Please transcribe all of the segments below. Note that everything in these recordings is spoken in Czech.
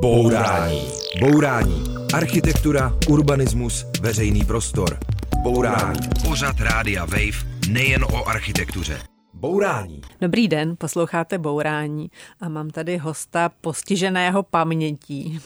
Bourání. Bourání. Architektura, urbanismus, veřejný prostor. Bourání. Pořad Rádia Wave nejen o architektuře. Bourání. Dobrý den, posloucháte Bourání a mám tady hosta postiženého pamětí.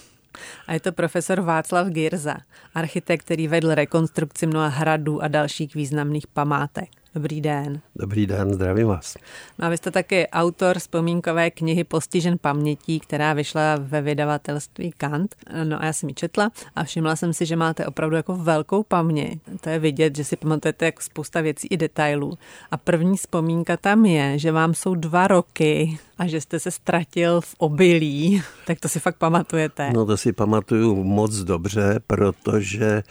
A je to profesor Václav Girza, architekt, který vedl rekonstrukci mnoha hradů a dalších významných památek. Dobrý den. Dobrý den, zdravím vás. No a vy jste taky autor vzpomínkové knihy Postižen pamětí, která vyšla ve vydavatelství Kant. No a já jsem ji četla a všimla jsem si, že máte opravdu jako velkou paměť. To je vidět, že si pamatujete jako spousta věcí i detailů. A první vzpomínka tam je, že vám jsou dva roky a že jste se ztratil v obilí, tak to si fakt pamatujete. No to si pamatuju moc dobře, protože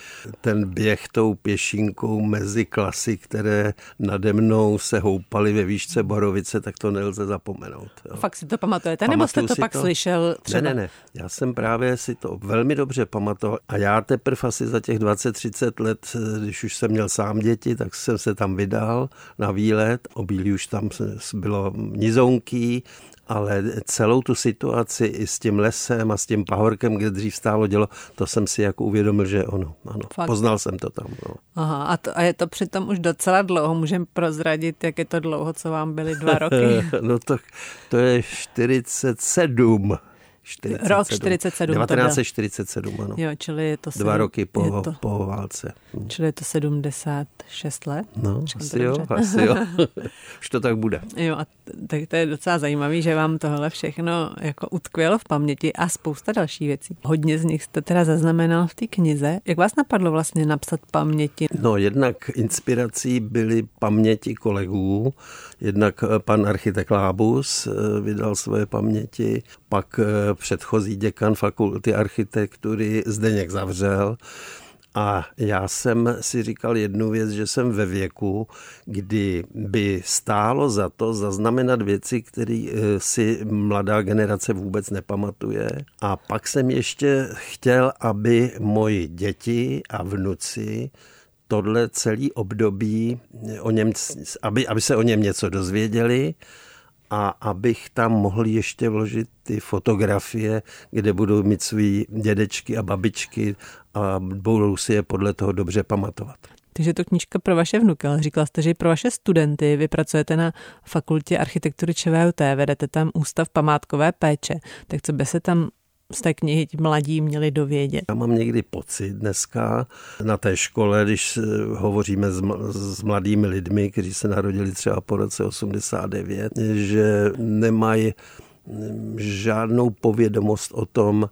ten běh tou pěšinkou mezi klasy, které nade mnou se houpaly ve výšce Borovice, tak to nelze zapomenout. Jo. Fakt si to pamatujete? Pamatuju Nebo jste to pak to? slyšel třeba? Ne, ne, ne. Já jsem právě si to velmi dobře pamatoval a já teprve asi za těch 20-30 let, když už jsem měl sám děti, tak jsem se tam vydal na výlet. Obílí už tam bylo nizonký, ale celou tu situaci i s tím lesem a s tím pahorkem, kde dřív stálo dělo, to jsem si jako uvědomil, že ono, ano, Fakt. poznal jsem to tam. No. Aha, a, to, a je to přitom už docela dlouho, můžeme prozradit, jak je to dlouho, co vám byly dva roky? no to, to je 47. 47. Rok 47. 1947, ano. Jo, čili je to... Sedm, Dva roky po, to, po válce. Hm. Čili je to 76 let? No, asi jo, asi jo. Už to tak bude. Jo, a tak to je docela zajímavé, že vám tohle všechno jako utkvělo v paměti a spousta dalších věcí. Hodně z nich jste teda zaznamenal v té knize. Jak vás napadlo vlastně napsat paměti? No, jednak inspirací byly paměti kolegů. Jednak eh, pan architekt Lábus eh, vydal svoje paměti, pak eh, předchozí děkan fakulty architektury Zdeněk Zavřel. A já jsem si říkal jednu věc, že jsem ve věku, kdy by stálo za to zaznamenat věci, které eh, si mladá generace vůbec nepamatuje. A pak jsem ještě chtěl, aby moji děti a vnuci tohle celý období, o něm, aby, aby se o něm něco dozvěděli a abych tam mohl ještě vložit ty fotografie, kde budou mít svý dědečky a babičky a budou si je podle toho dobře pamatovat. Takže to knížka pro vaše vnuky, ale říkala jste, že i pro vaše studenty. Vy pracujete na fakultě architektury ČVUT, vedete tam ústav památkové péče. Tak co by se tam z té knihy mladí měli dovědět. Já mám někdy pocit dneska na té škole, když hovoříme s, s mladými lidmi, kteří se narodili třeba po roce 89, že nemají žádnou povědomost o tom,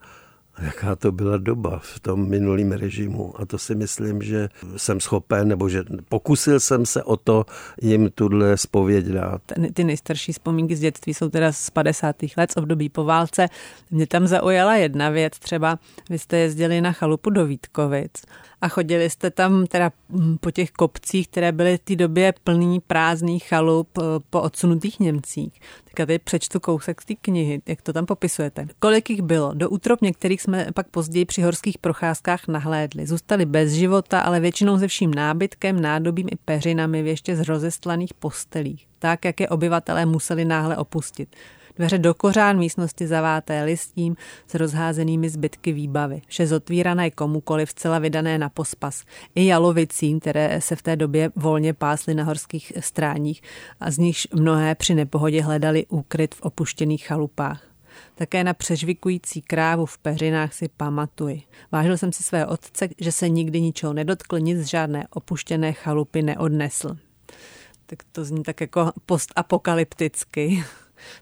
jaká to byla doba v tom minulém režimu. A to si myslím, že jsem schopen, nebo že pokusil jsem se o to jim tuhle spověď dát. Ty nejstarší vzpomínky z dětství jsou teda z 50. let, z období po válce. Mě tam zaujala jedna věc, třeba vy jste jezdili na chalupu do Vítkovic a chodili jste tam teda hm, po těch kopcích, které byly v té době plný prázdných chalup eh, po odsunutých Němcích. Tak já teď přečtu kousek z té knihy, jak to tam popisujete. Kolik jich bylo? Do útrop některých jsme pak později při horských procházkách nahlédli. Zůstali bez života, ale většinou se vším nábytkem, nádobím i peřinami v ještě z rozestlaných postelích. Tak, jak je obyvatelé museli náhle opustit. Dveře do kořán místnosti zaváté listím s rozházenými zbytky výbavy. Vše zotvírané komukoliv zcela vydané na pospas. I jalovicím, které se v té době volně pásly na horských stráních a z nichž mnohé při nepohodě hledali úkryt v opuštěných chalupách. Také na přežvikující krávu v peřinách si pamatuji. Vážil jsem si své otce, že se nikdy ničeho nedotkl, nic žádné opuštěné chalupy neodnesl. Tak to zní tak jako postapokalypticky.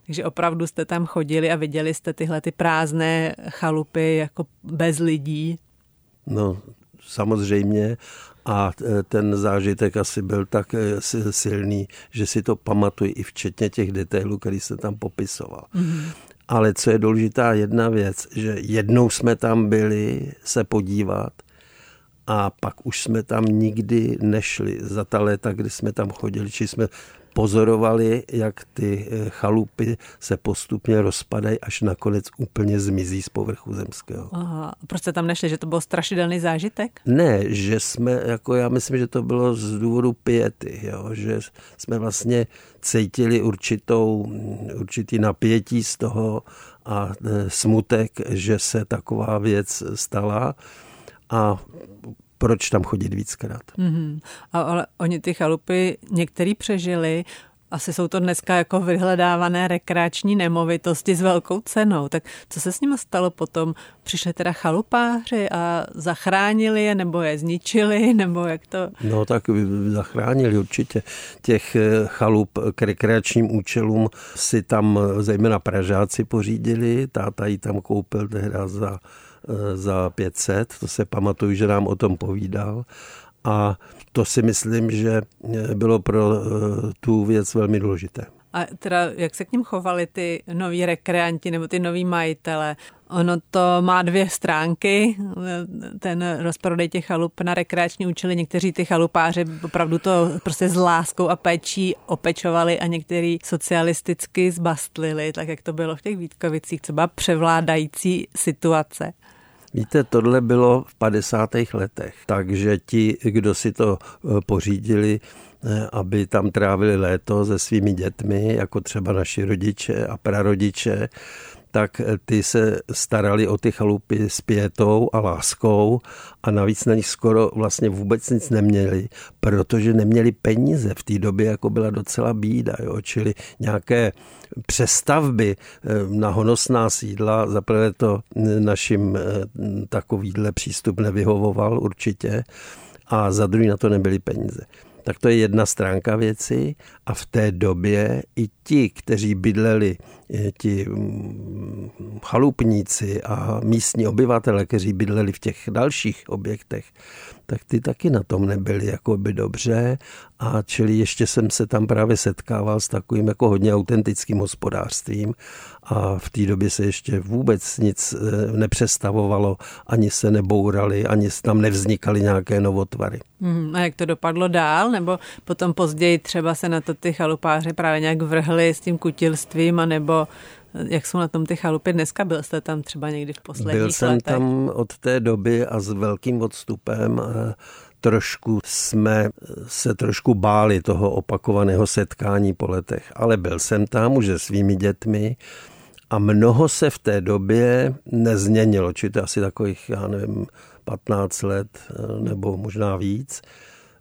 Takže opravdu jste tam chodili a viděli jste tyhle ty prázdné chalupy jako bez lidí. No, samozřejmě. A ten zážitek asi byl tak eh, silný, že si to pamatuji i včetně těch detailů, který se tam popisoval. Mm-hmm. Ale co je důležitá jedna věc, že jednou jsme tam byli se podívat a pak už jsme tam nikdy nešli za ta léta, kdy jsme tam chodili, či jsme pozorovali, jak ty eh, chalupy se postupně rozpadají, až nakonec úplně zmizí z povrchu zemského. Aha, proč jste tam nešli, že to byl strašidelný zážitek? Ne, že jsme, jako já myslím, že to bylo z důvodu piety, jo, že jsme vlastně cítili určitou, určitý napětí z toho a smutek, že se taková věc stala a proč tam chodit víckrát. Mm-hmm. A, ale oni ty chalupy některý přežili, asi jsou to dneska jako vyhledávané rekreační nemovitosti s velkou cenou. Tak co se s nimi stalo potom? Přišli teda chalupáři a zachránili je, nebo je zničili, nebo jak to? No tak zachránili určitě. Těch eh, chalup k rekreačním účelům si tam zejména Pražáci pořídili. Táta ji tam koupil tehdy za Eh, za 500, to se pamatuju, že nám o tom povídal. A to si myslím, že eh, bylo pro eh, tu věc velmi důležité. A teda jak se k ním chovali ty noví rekreanti nebo ty noví majitele? Ono to má dvě stránky, ten rozprodej těch chalup na rekreační účely. Někteří ty chalupáři opravdu to prostě s láskou a péčí opečovali a někteří socialisticky zbastlili, tak jak to bylo v těch Vítkovicích, třeba převládající situace. Víte, tohle bylo v 50. letech, takže ti, kdo si to eh, pořídili, eh, aby tam trávili léto se svými dětmi, jako třeba naši rodiče a prarodiče, tak eh, ty se starali o ty chalupy s pětou a láskou a navíc na nich skoro vlastně vůbec nic neměli, protože neměli peníze. V té době jako byla docela bída, jo? čili nějaké přestavby eh, na honosná sídla, zaprvé to eh, našim takovýhle přístup nevyhovoval určitě a za druhý na to nebyly peníze. Tak to je jedna stránka věci. A v té době i ti, kteří bydleli, eh, ti mm, chalupníci a místní obyvatele, kteří bydleli v těch dalších objektech, tak ty taky na tom nebyli jako by dobře a čili ještě jsem se tam právě setkával s takovým jako hodně autentickým hospodářstvím a v té době se ještě vůbec nic eh, nepřestavovalo, ani se nebourali, ani tam nevznikaly nějaké novotvary. Hmm, a jak to dopadlo dál? Nebo potom později třeba se na to ty chalupáři právě nějak vrhli s tím kutilstvím, anebo jak jsou na tom ty chalupy dneska? Byl jste tam třeba někdy v posledních Byl jsem letech? tam od té doby a s velkým odstupem trošku jsme se trošku báli toho opakovaného setkání po letech. Ale byl jsem tam už se svými dětmi a mnoho se v té době nezměnilo. Či to asi takových, já nevím, 15 let nebo možná víc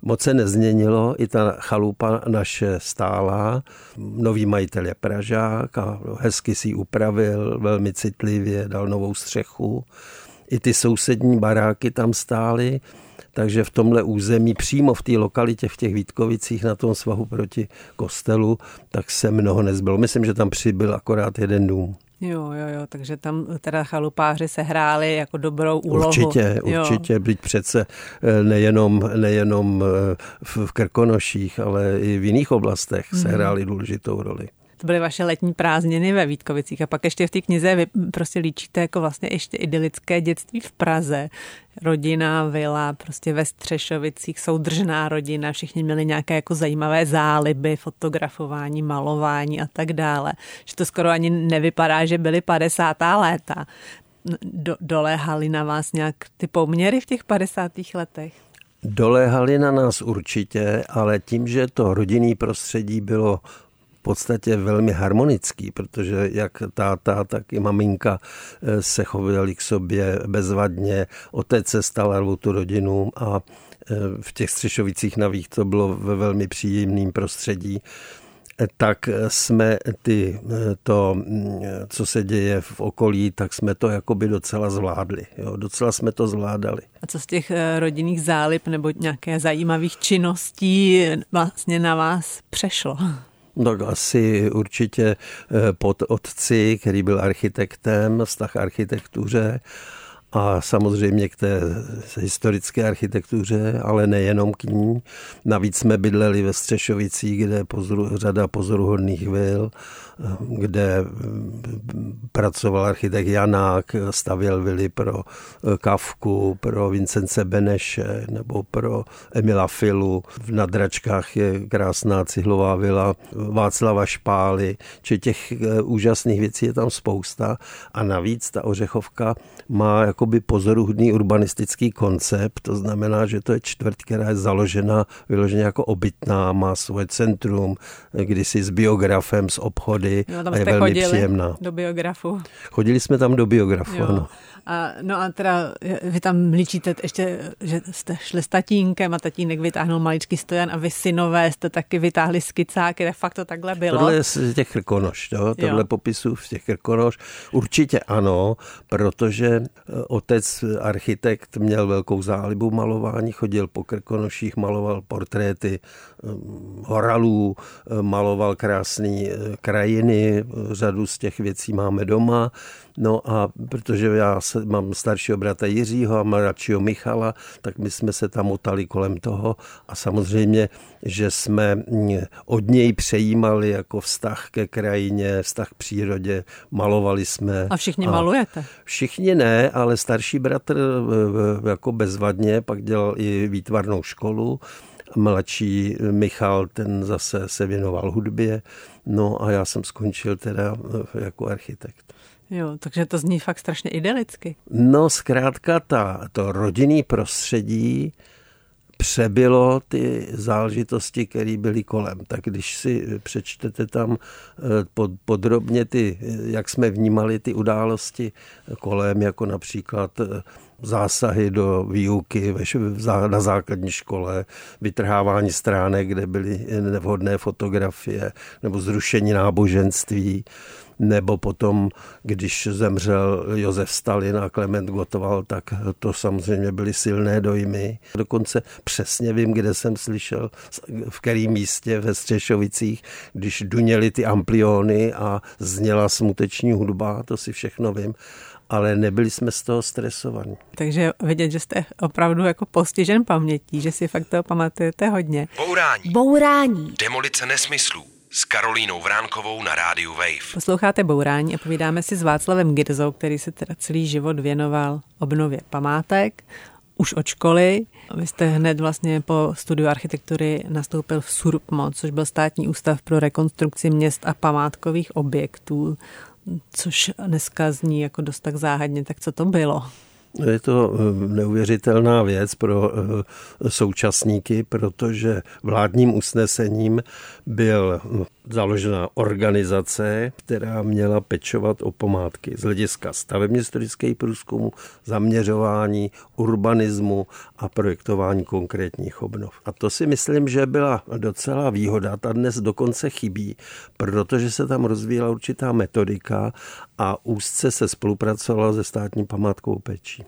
moc se nezměnilo, i ta chalupa naše stála. Nový majitel je Pražák a hezky si ji upravil, velmi citlivě, dal novou střechu. I ty sousední baráky tam stály, takže v tomhle území, přímo v té lokalitě, v těch Vítkovicích na tom svahu proti kostelu, tak se mnoho nezbylo. Myslím, že tam přibyl akorát jeden dům. Jo, jo, jo, takže tam teda chalupáři se hráli jako dobrou úlohu. Určitě, určitě, být přece eh, nejenom, nejenom eh, v Krkonoších, ale i v jiných oblastech se mhm. hráli důležitou roli to byly vaše letní prázdniny ve Vítkovicích a pak ještě v té knize vy prostě líčíte jako vlastně ještě idylické dětství v Praze. Rodina, vila, prostě ve Střešovicích, soudržná rodina, všichni měli nějaké jako zajímavé záliby, fotografování, malování a tak dále. Že to skoro ani nevypadá, že byly 50. léta. Do, doléhaly na vás nějak ty poměry v těch 50. letech? Doléhaly na nás určitě, ale tím, že to rodinný prostředí bylo podstatě velmi harmonický, protože jak táta, tak i maminka eh, se chovali k sobě bezvadně. Otec se stal tu rodinu a eh, v těch Střešovicích navíc to bylo ve velmi příjemným prostředí eh, tak jsme ty, to, mm, co se děje v okolí, tak jsme to jakoby docela zvládli. Jo, docela jsme to zvládali. A co z těch rodinných zálib nebo nějaké zajímavých činností vlastně na vás přešlo? Tak asi určitě eh, pod otci, který byl architektem, vztah architektuře a samozřejmě k té historické architektuře, ale nejenom k ní. Navíc jsme bydleli ve Střešovicích, kde je pozoru, řada pozoruhodných vil, kde pracoval architekt Janák, stavěl vily pro Kavku, pro Vincence Beneše nebo pro Emila Filu. V Nadračkách je krásná cihlová vila Václava Špály, či těch eh, úžasných věcí je tam spousta a navíc ta Ořechovka má jakoby pozoruhodný urbanistický koncept, to znamená, že to je čtvrť, která je založena vyloženě jako obytná, má svoje centrum, kdysi s biografem, s obchody no, tam a je velmi příjemná. do biografu. Chodili jsme tam do biografu, jo. ano. A, no a teda vy tam líčíte ještě, že jste šli s tatínkem a tatínek vytáhnul maličký stojan a vy synové jste taky vytáhli skicáky, de fakt to takhle bylo. Tohle je z těch krkonoš, jo? tohle popisů z těch krkonoš. Určitě ano, protože eh, otec architekt měl velkou zálibu malování, chodil po krkonoších, maloval portréty eh, horalů, eh, maloval krásné krajiny, řadu z těch věcí máme doma. No a protože já se, mám staršího bratra Jiřího a mladšího Michala, tak my jsme se tam motali kolem toho a samozřejmě, že jsme mm, od něj přejímali jako vztah ke krajině, vztah k přírodě, malovali jsme. A všichni a malujete? Všichni ne, ale starší bratr jako bezvadně pak dělal i výtvarnou školu mladší Michal, ten zase se věnoval hudbě, no a já jsem skončil teda jako architekt. Jo, takže to zní fakt strašně idylicky. No, zkrátka ta, to rodinný prostředí přebylo ty záležitosti, které byly kolem. Tak když si přečtete tam eh, podrobně ty, jak jsme vnímali ty události kolem, jako například eh, zásahy do výuky na základní škole, vytrhávání stránek, kde byly nevhodné fotografie, nebo zrušení náboženství, nebo potom, když zemřel Josef Stalin a Klement Gotoval, tak to samozřejmě byly silné dojmy. Dokonce přesně vím, kde jsem slyšel, v kterém místě ve Střešovicích, když duněly ty ampliony a zněla smuteční hudba, to si všechno vím ale nebyli jsme z toho stresovaní. Takže vidět, že jste opravdu jako postižen pamětí, že si fakt to pamatujete hodně. Bourání. Bourání. Demolice nesmyslů s Karolínou Vránkovou na rádiu Wave. Posloucháte Bourání a povídáme si s Václavem Girzou, který se teda celý život věnoval obnově památek, už od školy. Vy jste hned vlastně po studiu architektury nastoupil v SURPMO, což byl státní ústav pro rekonstrukci měst a památkových objektů, což dneska zní jako dost tak záhadně. Tak co to bylo? Je to eh, neuvěřitelná věc pro eh, současníky, protože vládním usnesením byl založena organizace, která měla pečovat o památky z hlediska stavebně historických průzkumu, zaměřování, urbanismu a projektování konkrétních obnov. A to si myslím, že byla docela výhoda. Ta dnes dokonce chybí, protože se tam rozvíjela určitá metodika a úzce se spolupracovala se státní památkou pečí.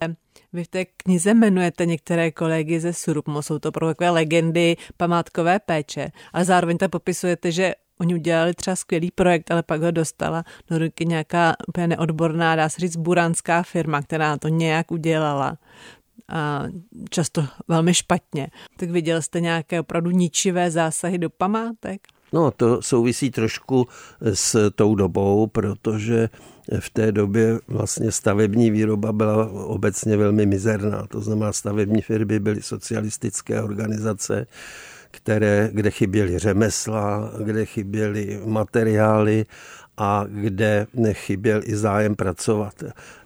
Vy v té knize jmenujete některé kolegy ze Surupmo, jsou to pro takové legendy památkové péče, ale zároveň tam popisujete, že Oni udělali třeba skvělý projekt, ale pak ho dostala do ruky nějaká úplně neodborná, dá se říct, buranská firma, která to nějak udělala a často velmi špatně. Tak viděl jste nějaké opravdu ničivé zásahy do památek? No, to souvisí trošku s tou dobou, protože v té době vlastně stavební výroba byla obecně velmi mizerná. To znamená, stavební firmy byly socialistické organizace, které, kde chyběly řemesla, kde chyběly materiály a kde nechyběl i zájem pracovat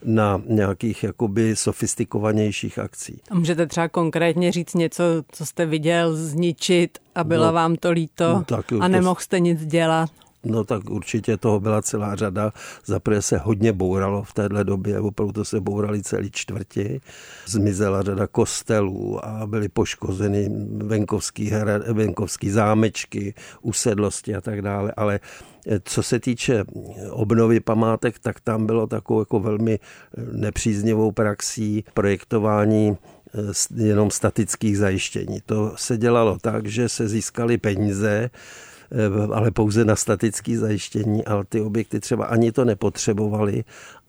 na nějakých jakoby sofistikovanějších akcí. A můžete třeba konkrétně říct něco, co jste viděl zničit a bylo no, vám to líto no, tak, a nemohl jste nic dělat? No tak určitě toho byla celá řada. Zaprvé se hodně bouralo v téhle době, opravdu se bourali celý čtvrti. Zmizela řada kostelů a byly poškozeny venkovský, hra, venkovský zámečky, usedlosti a tak dále. Ale eh, co se týče obnovy památek, tak tam bylo takovou jako velmi eh, nepříznivou praxí projektování eh, jenom statických zajištění. To se dělalo tak, že se získaly peníze ale pouze na statické zajištění, ale ty objekty třeba ani to nepotřebovaly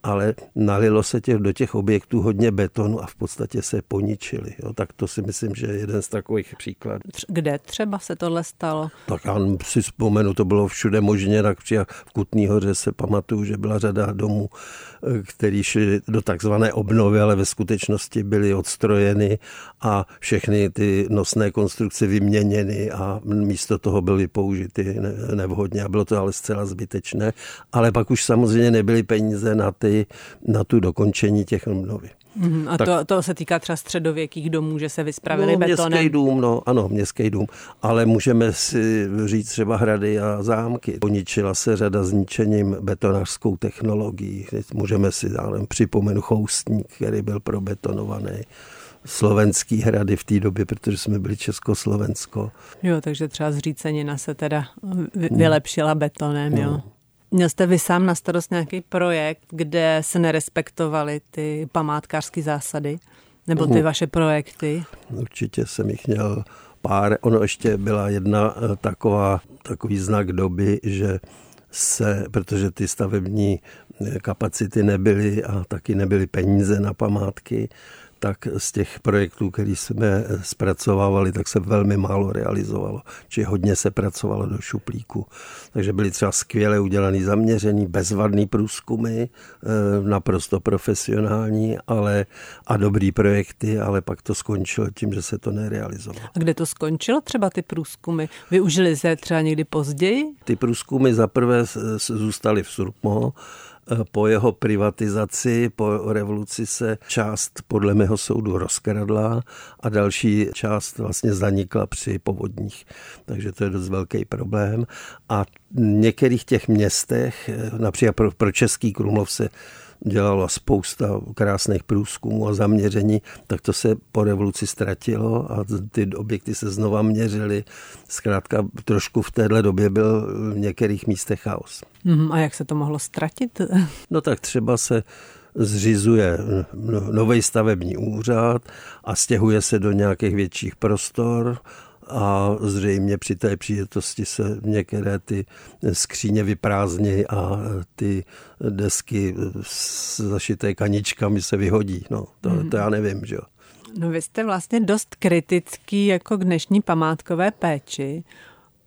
ale nalilo se těch, do těch objektů hodně betonu a v podstatě se poničili. Jo. Tak to si myslím, že je jeden z takových příkladů. Kde třeba se tohle stalo? Tak já si vzpomenu, to bylo všude možně, tak v Kutný hoře se pamatuju, že byla řada domů, eh, které šly do takzvané obnovy, ale ve skutečnosti byly odstrojeny a všechny ty nosné konstrukce vyměněny a místo toho byly použity nevhodně a bylo to ale zcela zbytečné. Ale pak už samozřejmě nebyly peníze na ty čekali na tu dokončení těch obnovy. Mm, a tak, to, to se týká třeba středověkých domů, že se vyspravili no, betonem? Městský dům, no ano, městský dům, ale můžeme si říct třeba hrady a zámky. Poničila se řada zničením betonářskou technologií. Můžeme si dát připomenu choustník, který byl probetonovaný slovenský hrady v té době, protože jsme byli Československo. Jo, takže třeba zřícenina se teda vylepšila betonem, no. jo. Měl jste vy sám na starost nějaký projekt, kde se nerespektovaly ty památkářské zásady? Nebo ty vaše projekty? Určitě jsem jich měl pár. Ono ještě byla jedna eh, taková, takový znak doby, že se, protože ty stavební eh, kapacity nebyly a taky nebyly peníze na památky, tak z těch projektů, který jsme zpracovávali, tak se velmi málo realizovalo. Čiže hodně se pracovalo do šuplíku. Takže byly třeba skvěle udělaný zaměřený, bezvadný průzkumy, eh, naprosto profesionální ale, a dobrý projekty, ale pak to skončilo tím, že se to nerealizovalo. A kde to skončilo třeba ty průzkumy? Využili se třeba někdy později? Ty průzkumy zaprvé zůstaly v Surpmo, po jeho privatizaci, po revoluci se část podle mého soudu rozkradla a další část vlastně zanikla při povodních. Takže to je dost velký problém. A v některých těch městech, eh, například pro, pro Český Krumlov se dělala spousta krásných průzkumů a zaměření, tak to se po revoluci ztratilo a ty objekty se znova měřily. Zkrátka trošku v téhle době byl v některých místech chaos. Mhm, a jak se to mohlo ztratit? No tak třeba se zřizuje nový stavební úřad a stěhuje se do nějakých větších prostor a zřejmě při té příležitosti se některé ty skříně vyprázdní a ty desky s zašité kaničkami se vyhodí. No, to, mm. to já nevím, že jo. No vy jste vlastně dost kritický jako k dnešní památkové péči,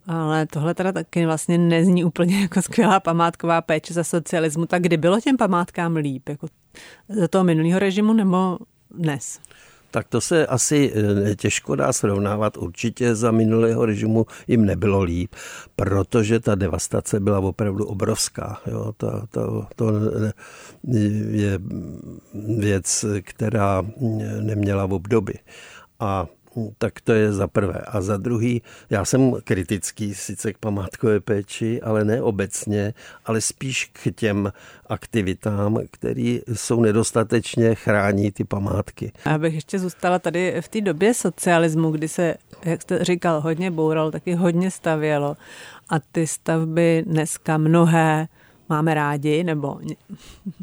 ale tohle teda taky vlastně nezní úplně jako skvělá památková péče za socialismu. Tak kdy bylo těm památkám líp? Jako za toho minulého režimu nebo dnes? Tak to se asi eh, těžko dá srovnávat. Určitě za minulého režimu jim nebylo líp, protože ta devastace byla opravdu obrovská. Jo, to, to, to je věc, která neměla v období. A tak to je za prvé. A za druhý, já jsem kritický sice k památkové péči, ale ne obecně, ale spíš k těm aktivitám, které jsou nedostatečně chrání ty památky. Já bych ještě zůstala tady v té době socialismu, kdy se, jak jste říkal, hodně boural, taky hodně stavělo. A ty stavby dneska mnohé máme rádi, nebo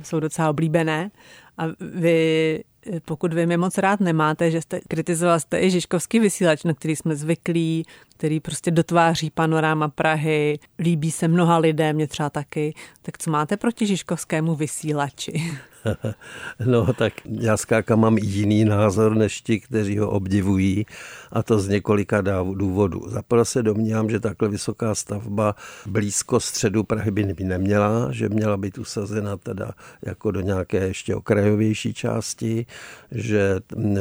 jsou docela oblíbené. A vy pokud vy mě moc rád nemáte, že jste kritizoval jste i Žižkovský vysílač, na který jsme zvyklí, který prostě dotváří panoráma Prahy, líbí se mnoha lidem, mě třeba taky. Tak co máte proti Žižkovskému vysílači? No tak já skáka mám jiný názor než ti, kteří ho obdivují a to z několika důvodů. Zaprvé se domnívám, že takhle vysoká stavba blízko středu Prahy by neměla, že měla být usazena teda jako do nějaké ještě okrajovější části, že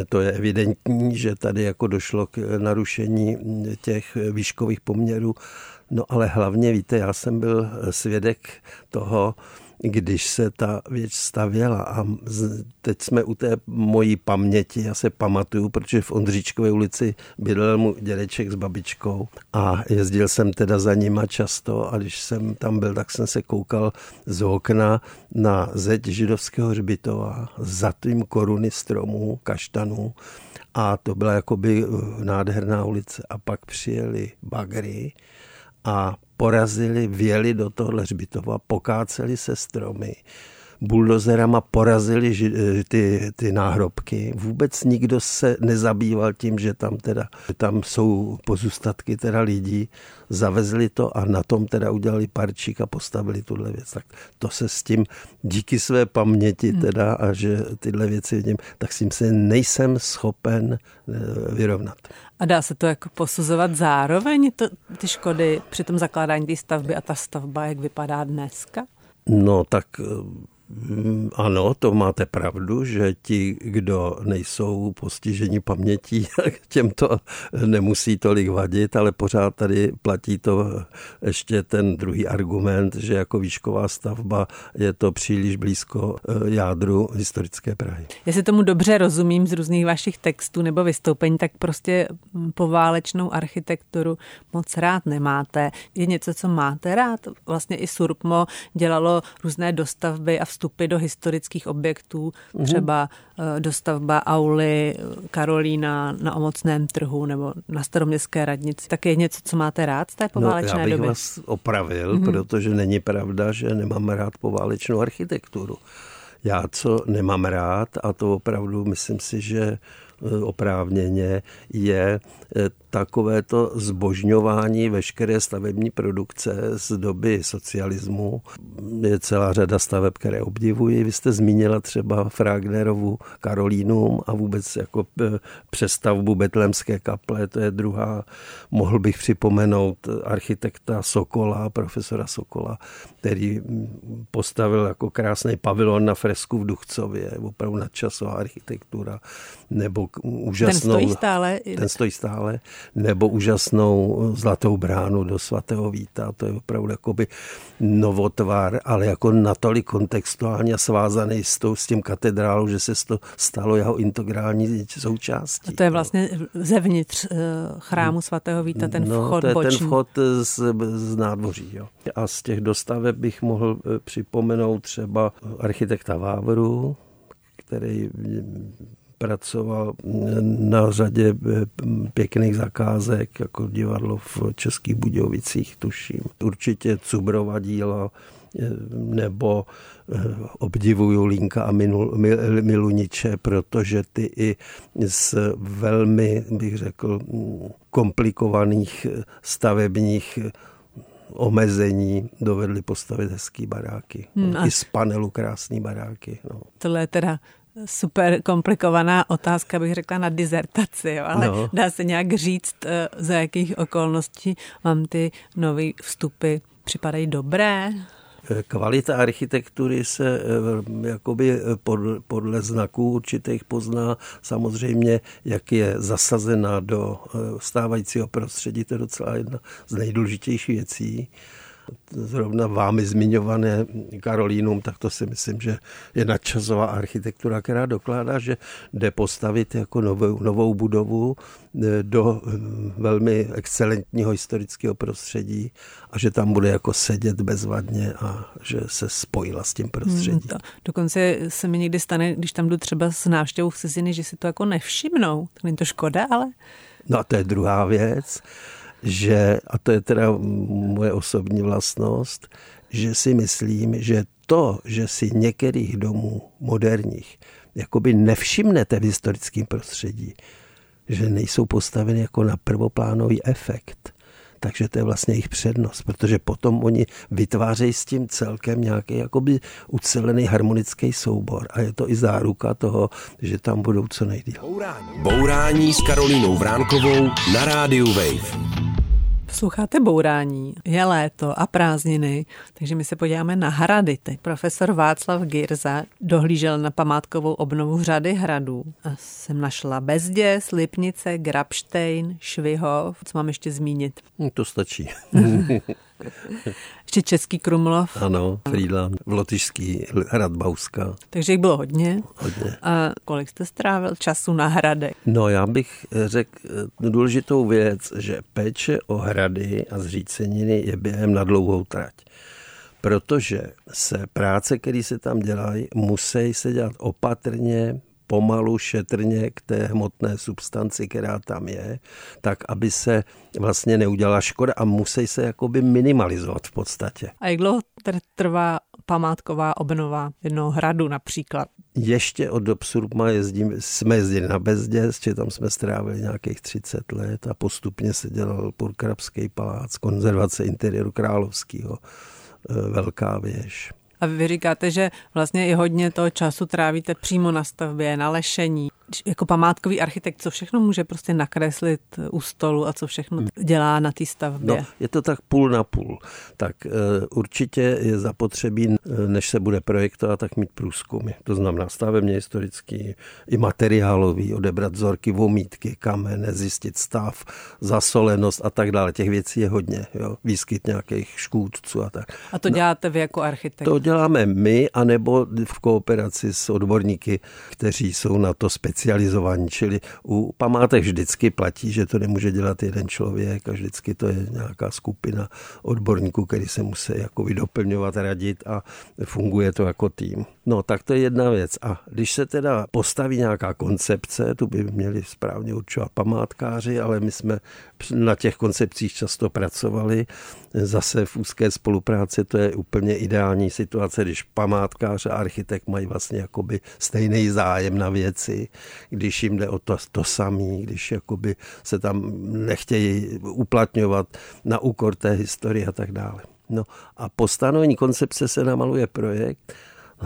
to je evidentní, že tady jako došlo k narušení těch výškových poměrů. No ale hlavně víte, já jsem byl svědek toho, když se ta věc stavěla. A teď jsme u té mojí paměti, já se pamatuju, protože v Ondříčkové ulici bydlel mu dědeček s babičkou a jezdil jsem teda za nima často a když jsem tam byl, tak jsem se koukal z okna na zeď židovského hřbitova za tím koruny stromů, kaštanů a to byla jakoby eh, nádherná ulice. A pak přijeli bagry a porazili, vjeli do toho hřbitova, pokáceli se stromy, buldozerama porazili eh, ty, ty náhrobky. Vůbec nikdo se nezabýval tím, že tam teda tam jsou pozůstatky teda lidí. Zavezli to a na tom teda udělali parčík a postavili tuhle věc. Tak to se s tím díky své paměti hmm. teda a že tyhle věci vidím, tak s tím se nejsem schopen eh, vyrovnat. A dá se to jako posuzovat zároveň, to, ty škody při tom zakládání té stavby a ta stavba, jak vypadá dneska? No tak Mm, ano, to máte pravdu, že ti, kdo nejsou postiženi pamětí, těm to nemusí tolik vadit, ale pořád tady platí to ještě ten druhý argument, že jako výšková stavba je to příliš blízko eh, jádru historické Prahy. Jestli tomu dobře rozumím z různých vašich textů nebo vystoupení, tak prostě poválečnou architekturu moc rád nemáte. Je něco, co máte rád? Vlastně i Surpmo dělalo různé dostavby a vstupy do historických objektů, mhm. třeba eh, dostavba auly Karolína na omocném trhu nebo na staroměstské radnici. Tak je něco, co máte rád z té poválečné no, já bych doby? vás opravil, mm-hmm. protože není pravda, že nemám rád poválečnou architekturu. Já, co nemám rád, a to opravdu myslím si, že eh, oprávněně, je eh, takovéto zbožňování veškeré stavební produkce z doby socialismu. Je celá řada staveb, které obdivuji. Vy jste zmínila třeba Fragnerovu Karolínum a vůbec jako e, přestavbu Betlemské kaple, to je druhá. Mohl bych připomenout architekta Sokola, profesora Sokola, který postavil jako krásný pavilon na fresku v Duchcově, opravdu nadčasová architektura, nebo úžasnou... Ten stojí stále? Ten stojí stále nebo úžasnou zlatou bránu do svatého Víta. To je opravdu jakoby novotvar, ale jako natolik kontextuálně svázaný s, tou, s tím katedrálou, že se to stalo jeho integrální součástí. A to je vlastně zevnitř eh, chrámu svatého Víta, ten no, vchod to je boční. ten vchod z, z nádvoří. Jo. A z těch dostaveb bych mohl eh, připomenout třeba architekta Vávru, který pracoval na řadě eh, pěkných zakázek, jako divadlo v Českých Budějovicích, tuším. Určitě Cubrova díla, eh, nebo eh, obdivuju Línka a Miluniče, protože ty i z velmi, bych řekl, komplikovaných stavebních omezení dovedli postavit hezký baráky. Hmm, I z panelu krásný baráky. No. Tohle je teda super komplikovaná otázka, bych řekla, na dizertaci, jo, ale no. dá se nějak říct, eh, za jakých okolností vám ty nové vstupy připadají dobré? Eh, kvalita architektury se eh, jakoby podle, podle znaků určitých pozná samozřejmě, jak je zasazena do stávajícího prostředí. To je docela jedna z nejdůležitějších věcí zrovna vámi zmiňované Karolínum, tak to si myslím, že je nadčasová architektura, která dokládá, že jde postavit jako novou, novou budovu eh, do eh, velmi excelentního historického prostředí a že tam bude jako sedět bezvadně a že se spojila s tím prostředím. Hmm, to, dokonce se mi někdy stane, když tam jdu třeba s návštěvou v ciziny, že si to jako nevšimnou. To není to škoda, ale... No a to je druhá věc že, a to je teda moje osobní vlastnost, že si myslím, že to, že si některých domů moderních jakoby nevšimnete v historickém prostředí, že nejsou postaveny jako na prvoplánový efekt, takže to je vlastně jejich přednost, protože potom oni vytvářejí s tím celkem nějaký jakoby ucelený harmonický soubor a je to i záruka toho, že tam budou co nejdíl. Bourání, Bourání s Karolínou Vránkovou na rádiu Wave. Posloucháte Bourání, je léto a prázdniny, takže my se podíváme na hrady. Teď profesor Václav Girza dohlížel na památkovou obnovu řady hradů. A jsem našla Bezděs, Lipnice, Grabštejn, Švihov. Co mám ještě zmínit? Hm, to stačí. Ještě Český Krumlov. Ano, Friedland, v Lotyšský hrad Bauska. Takže jich bylo hodně. Hodně. A kolik jste strávil času na hradech? No já bych řekl eh, důležitou věc, že péče o hrady a zříceniny je během na dlouhou trať protože se práce, které se tam dělají, musí se dělat opatrně, pomalu, šetrně k té hmotné substanci, která tam je, tak aby se vlastně neudělala škoda a musí se jakoby minimalizovat v podstatě. A jak dlouho trvá památková obnova jednoho hradu například? Ještě od dob Surma jezdím, jsme jezdili na Bezděz, či tam jsme strávili nějakých 30 let a postupně se dělal Purkrabský palác, konzervace interiéru královského, e, velká věž. A vy říkáte, že vlastně i hodně toho času trávíte přímo na stavbě, na lešení. Jako památkový architekt, co všechno může prostě nakreslit u stolu a co všechno dělá na té stavbě? No, je to tak půl na půl. Tak uh, určitě je zapotřebí, než se bude projektovat, tak mít průzkumy. To znamená stavebně historický i materiálový, odebrat vzorky, vomítky, kamene, zjistit stav, zasolenost a tak dále. Těch věcí je hodně. Jo? Výskyt nějakých škůdců a tak. A to no, děláte vy jako architekt? To děláme my, anebo v kooperaci s odborníky, kteří jsou na to specializovaní. Čili u památek vždycky platí, že to nemůže dělat jeden člověk a vždycky to je nějaká skupina odborníků, který se musí jako doplňovat, radit a funguje to jako tým. No, tak to je jedna věc. A když se teda postaví nějaká koncepce, tu by měli správně určovat památkáři, ale my jsme na těch koncepcích často pracovali. Zase v úzké spolupráci to je úplně ideální situace, když památkář a architekt mají vlastně jakoby stejný zájem na věci, když jim jde o to, to samý, když jakoby se tam nechtějí uplatňovat na úkor té historie a tak dále. No a po stanovení koncepce se namaluje projekt,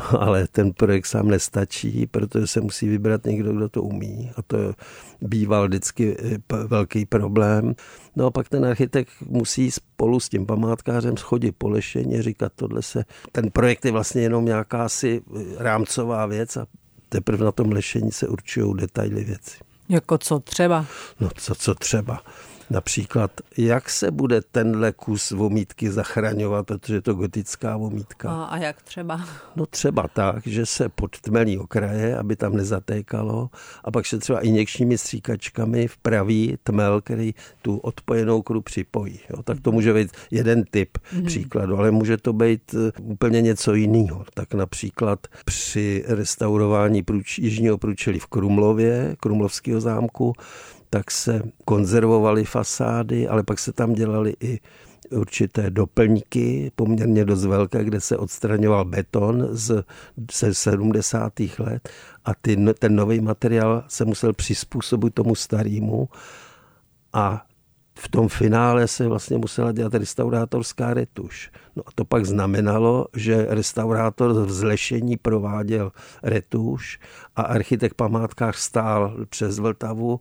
ale ten projekt sám nestačí, protože se musí vybrat někdo, kdo to umí. A to býval vždycky eh, velký problém. No a pak ten architekt musí spolu s tím památkářem schodit po lešení, říkat, tohle se, ten projekt je vlastně jenom nějaká si eh, rámcová věc a teprve na tom lešení se určují detaily věci. Jako co třeba? No co, co třeba. Například, jak se bude tenhle kus vomítky zachraňovat, protože je to gotická vomítka. A, a jak třeba? No třeba tak, že se podtmelí okraje, aby tam nezatékalo a pak se třeba injekčními stříkačkami vpraví tmel, který tu odpojenou kru připojí. Jo. Tak to může být jeden typ mm-hmm. příkladu, ale může to být eh, úplně něco jiného. Tak například při restaurování průč, jižního průčelí v Krumlově, Krumlovského zámku, tak se konzervovaly fasády, ale pak se tam dělaly i určité doplňky, poměrně dost velké, kde se odstraňoval beton z, ze 70. let a ty, ten nový materiál se musel přizpůsobit tomu starému a v tom finále se vlastně musela dělat restaurátorská retuš. No a to pak znamenalo, že restaurátor v zlešení prováděl retuš a architekt památkách stál přes Vltavu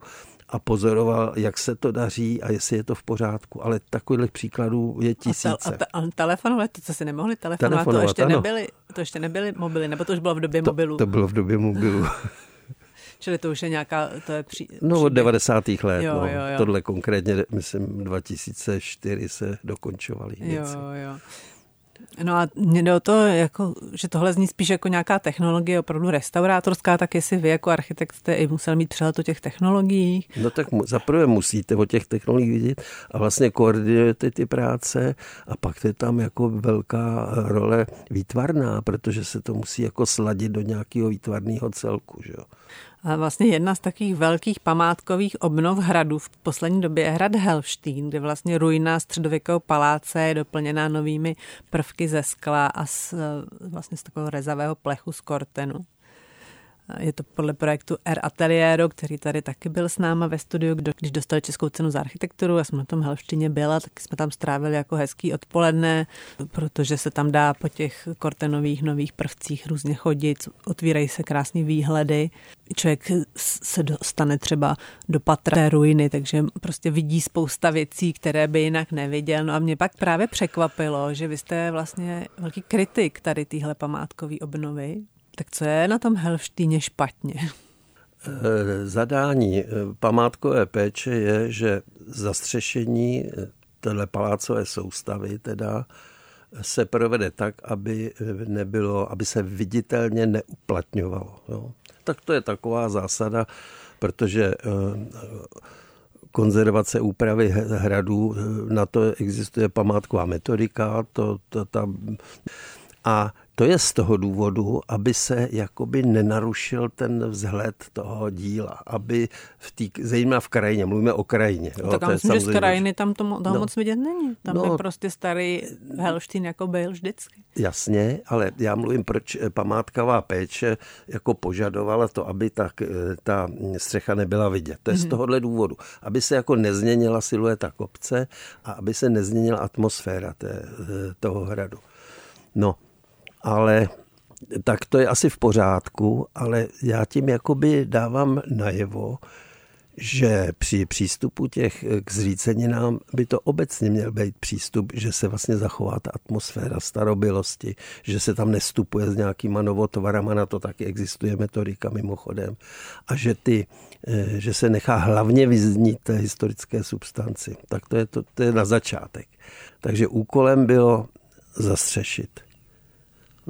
a pozoroval, jak se to daří a jestli je to v pořádku. Ale takových příkladů je tisíce. A, te, a, te, a telefonovat, to co si nemohli telefonovat, telefonovat to, ještě nebyly, to ještě nebyly mobily, nebo to už bylo v době to, mobilu? To bylo v době mobilu. Čili to už je nějaká, to je při, No od 90. let, jo, no. Jo, jo. Tohle konkrétně, myslím, 2004 se dokončovaly. Jo, jo. No a mě jde o to, jako, že tohle zní spíš jako nějaká technologie opravdu restaurátorská, tak jestli vy jako architekt jste i musel mít přehled o těch technologiích. No tak zaprvé musíte o těch technologiích vidět a vlastně koordinujete ty práce a pak je tam jako velká role výtvarná, protože se to musí jako sladit do nějakého výtvarného celku. Že vlastně jedna z takových velkých památkových obnov hradu v poslední době je hrad Helštín, kde vlastně ruina středověkého paláce je doplněná novými prvky ze skla a z, vlastně z takového rezavého plechu z kortenu. Je to podle projektu R Ateliéro, který tady taky byl s náma ve studiu, když dostali Českou cenu za architekturu. Já jsem na tom Helštině byla, tak jsme tam strávili jako hezký odpoledne, protože se tam dá po těch kortenových nových prvcích různě chodit, otvírají se krásné výhledy. Člověk se dostane třeba do patra té ruiny, takže prostě vidí spousta věcí, které by jinak neviděl. No a mě pak právě překvapilo, že vy jste vlastně velký kritik tady téhle památkové obnovy. Tak co je na tom Helštýně špatně? Eh, zadání eh, památkové péče je, že zastřešení eh, téhle palácové soustavy teda se provede tak, aby nebylo, aby se viditelně neuplatňovalo. Jo. Tak to je taková zásada, protože konzervace úpravy hradů, na to existuje památková metodika, to, to, ta, a to je z toho důvodu, aby se jakoby nenarušil ten vzhled toho díla, aby v tý, zejména v krajině, mluvíme o krajině. Jo, tak to myslím, že z krajiny tam to, toho no, moc vidět není. Tam no, je prostě starý Helštín jako byl vždycky. Jasně, ale já mluvím, proč památková péče jako požadovala to, aby ta, ta střecha nebyla vidět. To je mm-hmm. z mhm. tohohle důvodu. Aby se jako nezměnila silueta kopce a aby se nezměnila atmosféra té, toho hradu. No, ale tak to je asi v pořádku, ale já tím jakoby dávám najevo, že při přístupu těch k zříceninám by to obecně měl být přístup, že se vlastně zachová ta atmosféra starobilosti, že se tam nestupuje s nějakýma novotvarama, na to taky existuje metodika mimochodem, a že, ty, eh, že se nechá hlavně vyznít té historické substanci. Tak to je, to, to je na začátek. Takže úkolem bylo zastřešit.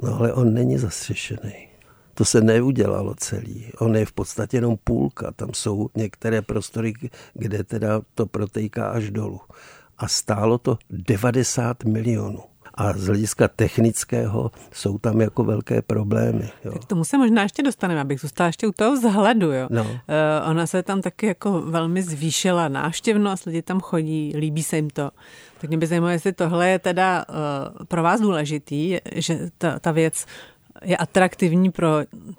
No ale on není zastřešený. To se neudělalo celý. On je v podstatě jenom půlka. Tam jsou některé prostory, kde teda to protejká až dolů. A stálo to 90 milionů. A z hlediska technického jsou tam jako velké problémy. Jo. Tak tomu se možná ještě dostaneme, abych zůstala ještě u toho vzhledu. Jo. No. Uh, ona se tam taky jako velmi zvýšila návštěvnost, lidi tam chodí, líbí se jim to. Tak mě by zajímalo, jestli tohle je teda uh, pro vás důležitý, že ta, ta věc je atraktivní pro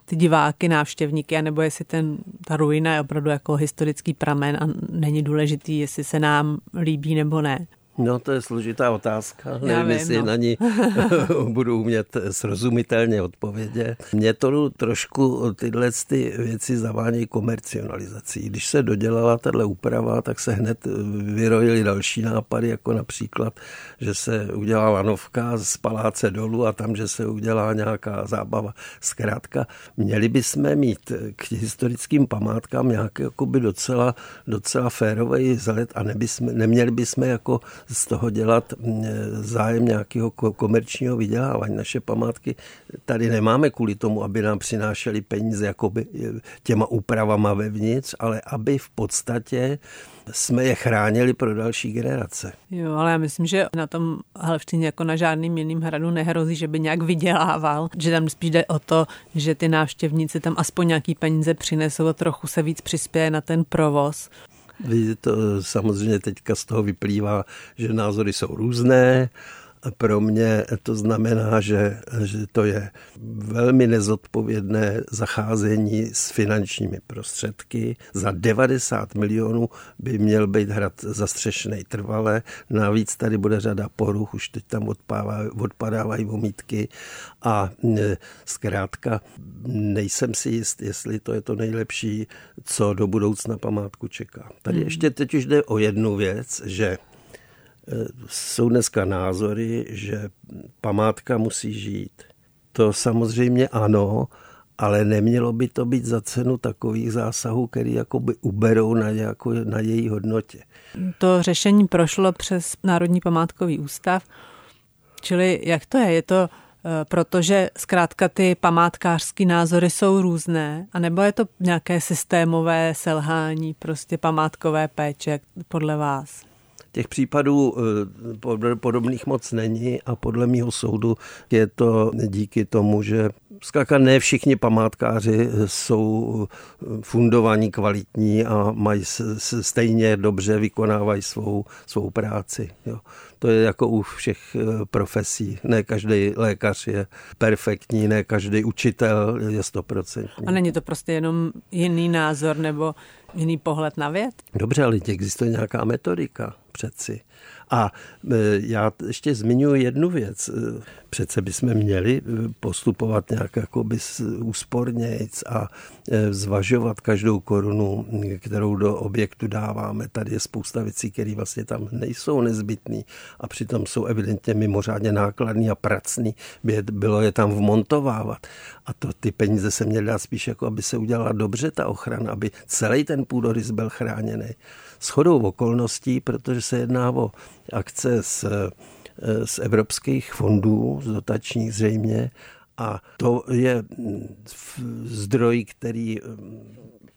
ty diváky, návštěvníky, anebo jestli ten, ta ruina je opravdu jako historický pramen a není důležitý, jestli se nám líbí nebo ne. No, to je složitá otázka. Nevím, jestli no. na ní budu umět srozumitelně odpovědět. Mě to trošku tyhle ty věci zavání komercionalizací. Když se dodělala tahle úprava, tak se hned vyrojily další nápady, jako například, že se udělá lanovka z paláce dolů a tam, že se udělá nějaká zábava. Zkrátka, měli bychom mít k historickým památkám nějaký jakoby docela, docela férový vzhled a nebysme, neměli bychom jako z toho dělat mm, zájem nějakého komerčního vydělávání. Naše památky tady nemáme kvůli tomu, aby nám přinášely peníze jakoby těma úpravama vevnitř, ale aby v podstatě jsme je chránili pro další generace. Jo, ale já myslím, že na tom Halvštině jako na žádným jiným hradu nehrozí, že by nějak vydělával, že tam spíš jde o to, že ty návštěvníci tam aspoň nějaký peníze přinesou a trochu se víc přispěje na ten provoz. To samozřejmě teďka z toho vyplývá, že názory jsou různé pro mě to znamená, že, že to je velmi nezodpovědné zacházení s finančními prostředky. Za 90 milionů by měl být hrad zastřešený trvale. Navíc tady bude řada poruch, už teď tam odpávají, odpadávají vomítky a e, zkrátka nejsem si jist, jestli to je to nejlepší, co do budoucna památku čeká. Tady hmm. ještě teď už jde o jednu věc, že jsou dneska názory, že památka musí žít. To samozřejmě ano, ale nemělo by to být za cenu takových zásahů, které jakoby uberou na, jako, na její hodnotě. To řešení prošlo přes Národní památkový ústav, čili jak to je? Je to eh, protože zkrátka ty památkářské názory jsou různé, anebo je to nějaké systémové selhání, prostě památkové péče podle vás? Těch případů eh, podobných moc není a podle mého soudu je to díky tomu, že zkrátka ne všichni památkáři jsou eh, fundovaní, kvalitní a mají stejně dobře vykonávají svou, svou práci. Jo. To je jako u všech eh, profesí. Ne každý lékař je perfektní, ne každý učitel je stoprocentní. A není to prostě jenom jiný názor nebo jiný pohled na věc? Dobře, ale existuje nějaká metodika přeci. A e, já ještě zmiňuji jednu věc. E, přece bychom měli e, postupovat nějak jakoby úspornějc a zvažovat každou korunu, kterou do objektu dáváme. Tady je spousta věcí, které vlastně tam nejsou nezbytné a přitom jsou evidentně mimořádně nákladný a pracný. Bylo je tam vmontovávat. A to ty peníze se měly dát spíš jako, aby se udělala dobře ta ochrana, aby celý ten půdorys byl chráněný. Shodou okolností, protože se jedná o akce z, z evropských fondů, z dotačních zřejmě, a to je zdroj, který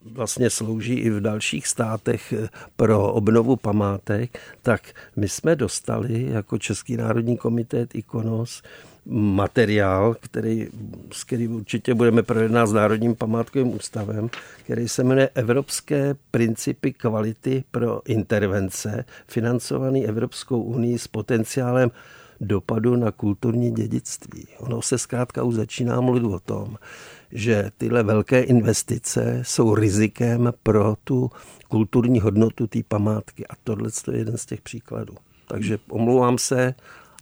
vlastně slouží i v dalších státech pro obnovu památek, tak my jsme dostali jako Český národní komitét IKONOS materiál, který, s kterým určitě budeme projednat s Národním památkovým ústavem, který se jmenuje Evropské principy kvality pro intervence, financovaný Evropskou unii s potenciálem dopadu na kulturní dědictví. Ono se zkrátka už začíná mluvit o tom, že tyhle velké investice jsou rizikem pro tu kulturní hodnotu té památky. A tohle je jeden z těch příkladů. Takže omlouvám se,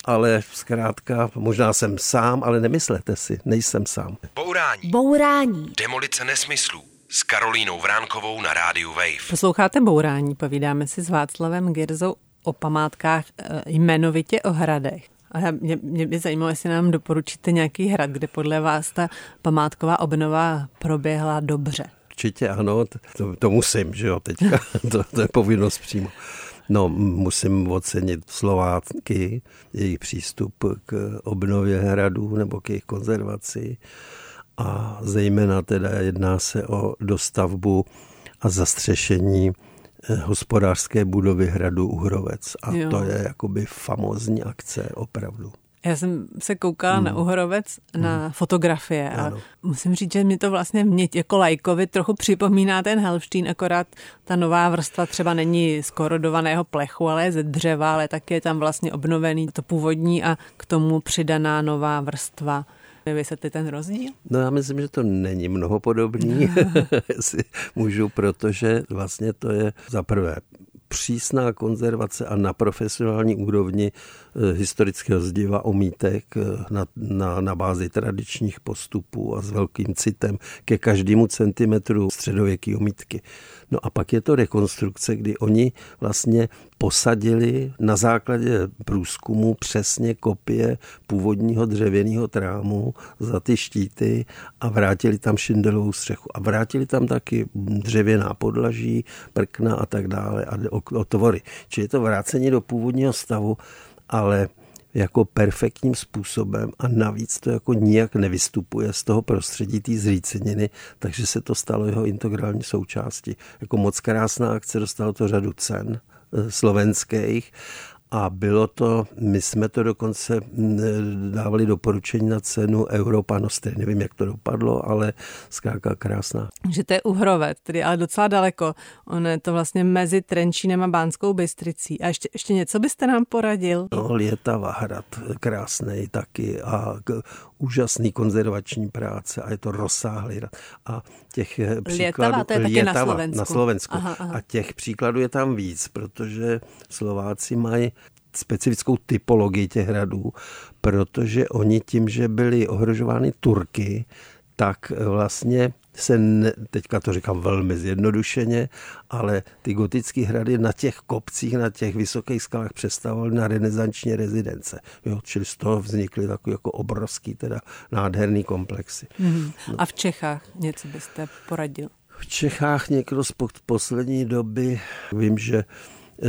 ale zkrátka, možná jsem sám, ale nemyslete si, nejsem sám. Bourání. Bourání. Demolice nesmyslů. S Karolínou Vránkovou na rádiu Wave. Posloucháte Bourání, povídáme si s Václavem Girzou o památkách, eh, jmenovitě o hradech. A mě, mě by zajímalo, jestli nám doporučíte nějaký hrad, kde podle vás ta památková obnova proběhla dobře. Určitě ano, to, to musím, že jo, teďka, to, to je povinnost přímo. No, musím ocenit Slováky, jejich přístup k obnově hradů nebo k jejich konzervaci a zejména teda jedná se o dostavbu a zastřešení eh, hospodářské budovy hradu Uhrovec. A jo. to je jakoby famózní akce opravdu. Já jsem se koukala hmm. na Uhorovec na hmm. fotografie a ano. musím říct, že mi to vlastně mě jako lajkovi trochu připomíná ten Helštín, akorát ta nová vrstva třeba není z korodovaného plechu, ale je ze dřeva, ale taky je tam vlastně obnovený to původní a k tomu přidaná nová vrstva. Vysvětlit ten rozdíl? No já myslím, že to není mnoho podobný, jestli můžu, protože vlastně to je za prvé přísná konzervace a na profesionální úrovni historického zdiva omítek eh, na, na, na bázi tradičních postupů a s velkým citem ke každému centimetru středověké omítky. No a pak je to rekonstrukce, kdy oni vlastně posadili na základě průzkumu přesně kopie původního dřevěného trámu za ty štíty a vrátili tam šindelovou střechu. A vrátili tam taky dřevěná podlaží, prkna a tak dále a otvory. Čili je to vrácení do původního stavu, ale jako perfektním způsobem a navíc to jako nijak nevystupuje z toho prostředí té zříceniny, takže se to stalo jeho integrální součástí. Jako moc krásná akce, dostalo to řadu cen eh, slovenských a bylo to, my jsme to dokonce mm, dávali doporučení na cenu Europanosty. Nevím, jak to dopadlo, ale zkrátka krásná. Že to je Uhrovec, tedy ale docela daleko. On je to vlastně mezi Trenčínem a Bánskou Bystricí. A ještě, ještě něco byste nám poradil? No, Lietava hrad, krásný taky a úžasný konzervační práce a je to rozsáhlý. A těch eh, příkladů... Lietava, to je taky na Slovensku. Na Slovensku. Aha, aha. A těch příkladů je tam víc, protože Slováci mají specifickou typologii těch hradů, protože oni tím, že byli ohrožovány Turky, tak vlastně se, ne, teďka to říkám velmi zjednodušeně, ale ty gotické hrady na těch kopcích, na těch vysokých skalách představovaly na renesanční rezidence. Jo, čili z toho vznikly takové jako obrovský, teda nádherný komplexy. Mm. No. A v Čechách něco byste poradil? V Čechách někdo z poslední doby, vím, že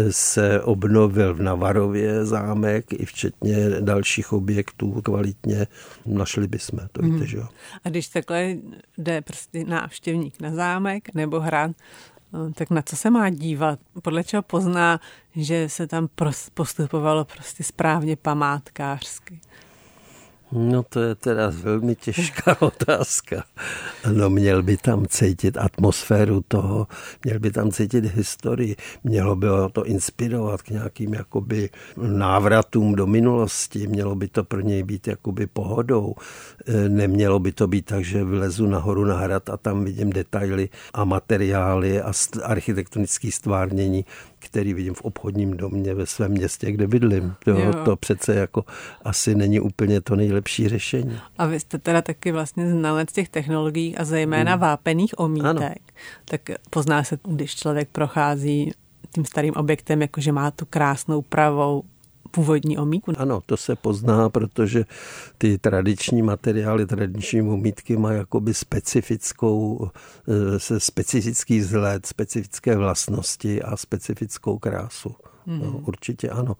se obnovil v Navarově zámek, i včetně dalších objektů kvalitně. Našli bychom, to víte, hmm. že jo. A když takhle jde prostě návštěvník na zámek nebo hrad, no, tak na co se má dívat? Podle čeho pozná, že se tam postupovalo prostě správně památkářsky? No to je teda velmi těžká otázka. No měl by tam cítit atmosféru toho, měl by tam cítit historii, mělo by ho to inspirovat k nějakým jakoby návratům do minulosti, mělo by to pro něj být jakoby pohodou. E, nemělo by to být tak, že vlezu nahoru na hrad a tam vidím detaily a materiály a architektonické stvárnění který vidím v obchodním domě ve svém městě, kde bydlím. To, jo. to přece jako asi není úplně to nejlepší řešení. A vy jste teda taky vlastně znalec těch technologií a zejména hmm. vápených omítek. Ano. Tak pozná se, když člověk prochází tím starým objektem, jakože má tu krásnou pravou původní omítku. Ano, to se pozná, protože ty tradiční materiály, tradiční omítky mají jakoby specifickou, eh, se specifický vzhled, specifické vlastnosti a specifickou krásu. Mm-hmm. No, určitě ano.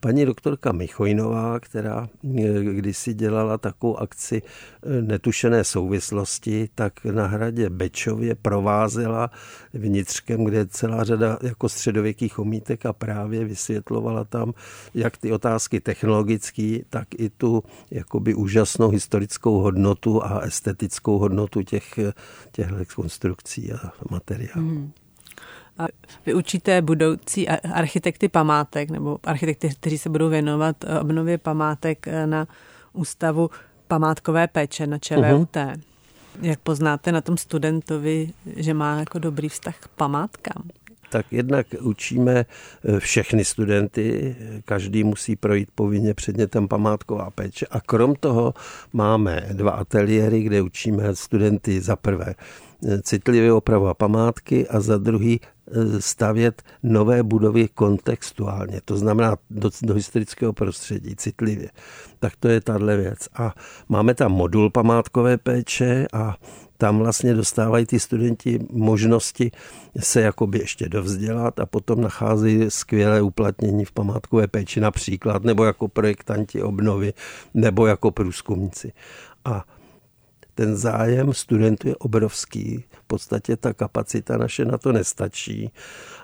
Paní doktorka Michojnová, která eh, kdysi dělala takovou akci eh, netušené souvislosti, tak na hradě Bečově provázela vnitřkem, kde je celá řada jako středověkých omítek a právě vysvětlovala tam jak ty otázky technologické, tak i tu jakoby úžasnou historickou hodnotu a estetickou hodnotu těch, těchto konstrukcí a materiálů. Mm a vy učíte budoucí architekty památek nebo architekty, kteří se budou věnovat eh, obnově památek eh, na ústavu památkové péče na ČVUT. Uh-huh. Jak poznáte na tom studentovi, že má jako dobrý vztah k památkám? Tak jednak učíme eh, všechny studenty, každý musí projít povinně předmětem památková péče a krom toho máme dva ateliéry, kde učíme studenty za prvé citlivě opravovat památky a za druhý eh, stavět nové budovy kontextuálně, to znamená do, do historického prostředí, citlivě. Tak to je tahle věc. A máme tam modul památkové péče a tam vlastně dostávají ty studenti možnosti se jakoby ještě dovzdělat a potom nacházejí skvělé uplatnění v památkové péči například, nebo jako projektanti obnovy, nebo jako průzkumníci. A ten zájem studentů je obrovský. V podstatě ta kapacita naše na to nestačí.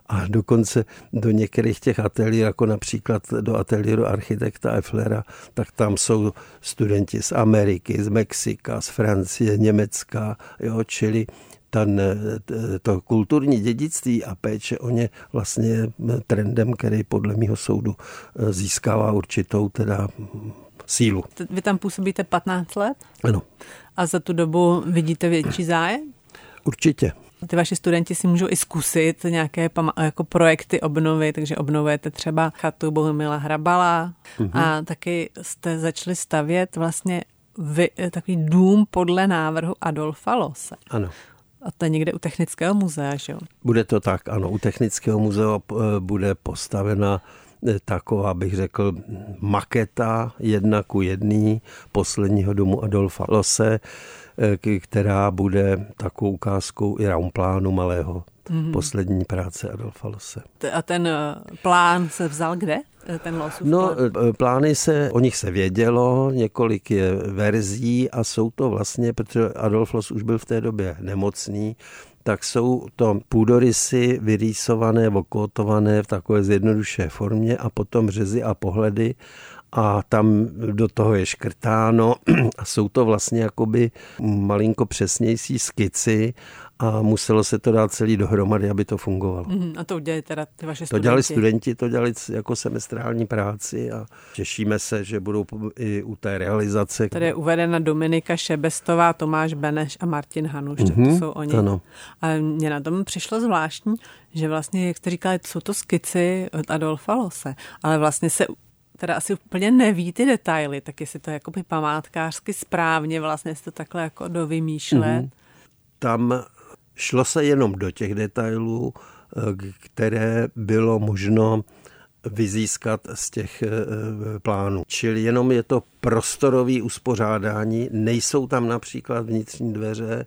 A dokonce do některých těch ateliérů, jako například do ateliéru architekta Efflera, tak tam jsou studenti z Ameriky, z Mexika, z Francie, Německa, jo, čili ten, to kulturní dědictví a péče o ně vlastně trendem, který podle mého soudu získává určitou teda sílu. Vy tam působíte 15 let? Ano. A za tu dobu vidíte větší zájem? Určitě. Ty vaši studenti si můžou i zkusit nějaké jako projekty obnovy, takže obnovujete třeba chatu Bohumila Hrabala mm-hmm. a taky jste začali stavět vlastně vy, takový dům podle návrhu Adolfa Lose. Ano. A to je někde u Technického muzea, že jo? Bude to tak, ano. U Technického muzea eh, bude postavena taková, bych řekl, maketa jedna ku jedný posledního domu Adolfa Lose Eh, která bude takovou ukázkou i raumplánu malého mm-hmm. poslední práce Adolfa Lose. A ten eh, plán se vzal kde? Eh, ten Losův no, plán? plány se, o nich se vědělo, několik je verzí a jsou to vlastně, protože Adolf Los už byl v té době nemocný, tak jsou to půdorysy vyrýsované, vokotované v takové zjednodušené formě a potom řezy a pohledy a tam do toho je škrtáno a jsou to vlastně jakoby malinko přesnější skici a muselo se to dát celý dohromady, aby to fungovalo. Mm, a to udělali teda ty vaše studenti? To dělali studenti, to dělali jako semestrální práci a těšíme se, že budou i u té realizace. Tady je uvedena Dominika Šebestová, Tomáš Beneš a Martin Hanuš, mm-hmm, to mhm, jsou oni. Ano. A mně na tom přišlo zvláštní, že vlastně, jak jste říkali, jsou to skici od Adolfa Lose, ale vlastně se teda asi úplně neví ty detaily, tak jestli to jakoby památkářsky správně vlastně se to takhle jako dovymýšlet. Mm-hmm. Tam šlo se jenom do těch detailů, eh, které bylo možno vyzískat z těch eh, plánů. Čili jenom je to prostorový uspořádání, nejsou tam například vnitřní dveře,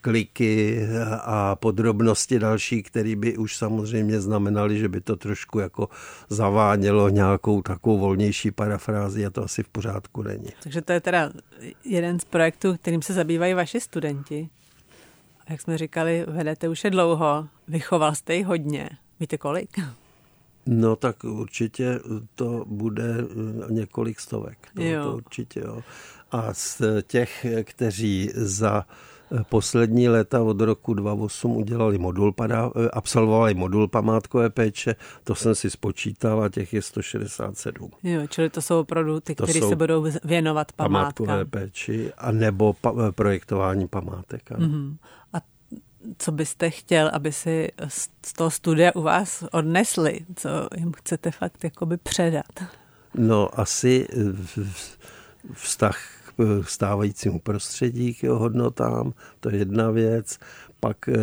kliky a podrobnosti další, které by už samozřejmě znamenaly, že by to trošku jako zavánělo nějakou takovou volnější parafrázi a to asi v pořádku není. Takže to je teda jeden z projektů, kterým se zabývají vaši studenti. Jak jsme říkali, vedete už je dlouho, vychoval jste ji hodně. Víte kolik? No tak určitě to bude několik stovek. To, jo. to určitě, jo. A z těch, kteří za poslední léta od roku 2008 udělali modul, absolvovali modul památkové péče, to jsem si spočítal a těch je 167. Jo, čili to jsou opravdu ty, kteří se budou věnovat památkám. Památkové péči a nebo pa, projektování památek. Mm-hmm. A co byste chtěl, aby si z toho studia u vás odnesli? Co jim chcete fakt jakoby předat? No asi vztah stávajícímu prostředí, k jeho hodnotám, to je jedna věc. Pak eh,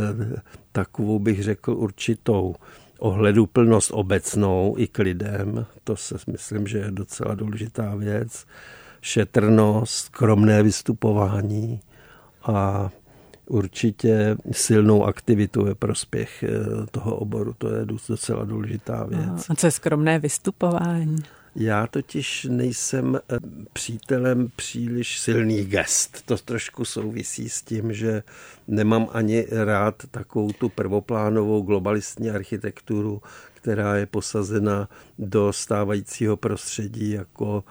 takovou bych řekl určitou ohleduplnost obecnou i k lidem, to se myslím, že je docela důležitá věc. Šetrnost, skromné vystupování a určitě silnou aktivitu ve prospěch eh, toho oboru. To je docela důležitá věc. A co je skromné vystupování? Já totiž nejsem eh, přítelem příliš silných gest. To trošku souvisí s tím, že nemám ani rád takovou tu prvoplánovou globalistní architekturu, která je posazena do stávajícího prostředí jako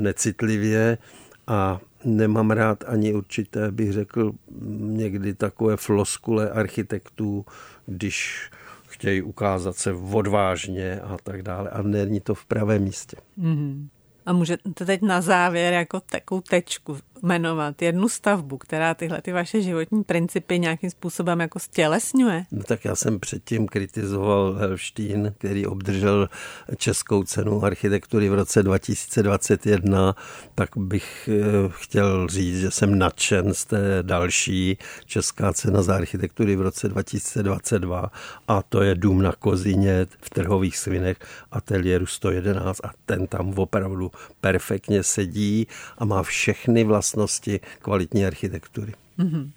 necitlivě a nemám rád ani určité, bych řekl, někdy takové floskule architektů, když chtějí ukázat se odvážně a tak dále a není to v pravém místě. Mm-hmm. A můžete teď na závěr jako takovou tečku jmenovat jednu stavbu, která tyhle ty vaše životní principy nějakým způsobem jako stělesňuje? No tak já jsem předtím kritizoval Helštín, který obdržel Českou cenu architektury v roce 2021, tak bych eh, chtěl říct, že jsem nadšen z té další Česká cena za architektury v roce 2022 a to je Dům na Kozině v Trhových svinech ateliéru 111 a ten tam opravdu perfektně sedí a má všechny vlastnosti kvalitní architektury. Mm-hmm.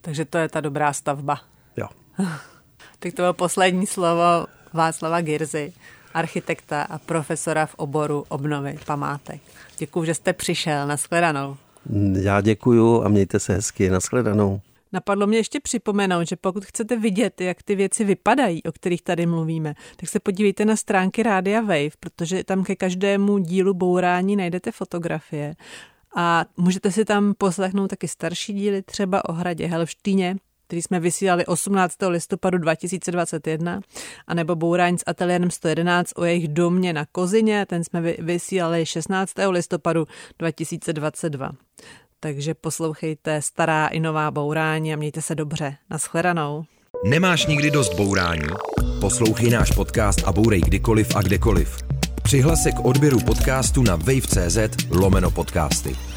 Takže to je ta dobrá stavba. Jo. tak to bylo poslední slovo Václava Girzy, architekta a profesora v oboru obnovy památek. Děkuji, že jste přišel. Naschledanou. Já děkuju a mějte se hezky. Naschledanou. Napadlo mě ještě připomenout, že pokud chcete vidět, jak ty věci vypadají, o kterých tady mluvíme, tak se podívejte na stránky Rádia Wave, protože tam ke každému dílu bourání najdete fotografie. A můžete si tam poslechnout taky starší díly, třeba o hradě Helštýně, který jsme vysílali 18. listopadu 2021, anebo Bourání s ateliérem 111 o jejich domě na Kozině, ten jsme vysílali 16. listopadu 2022. Takže poslouchejte stará i nová bourání a mějte se dobře. Naschledanou. Nemáš nikdy dost bourání? Poslouchej náš podcast a bourej kdykoliv a kdekoliv. Přihlas se k odběru podcastu na wave.cz lomeno podcasty.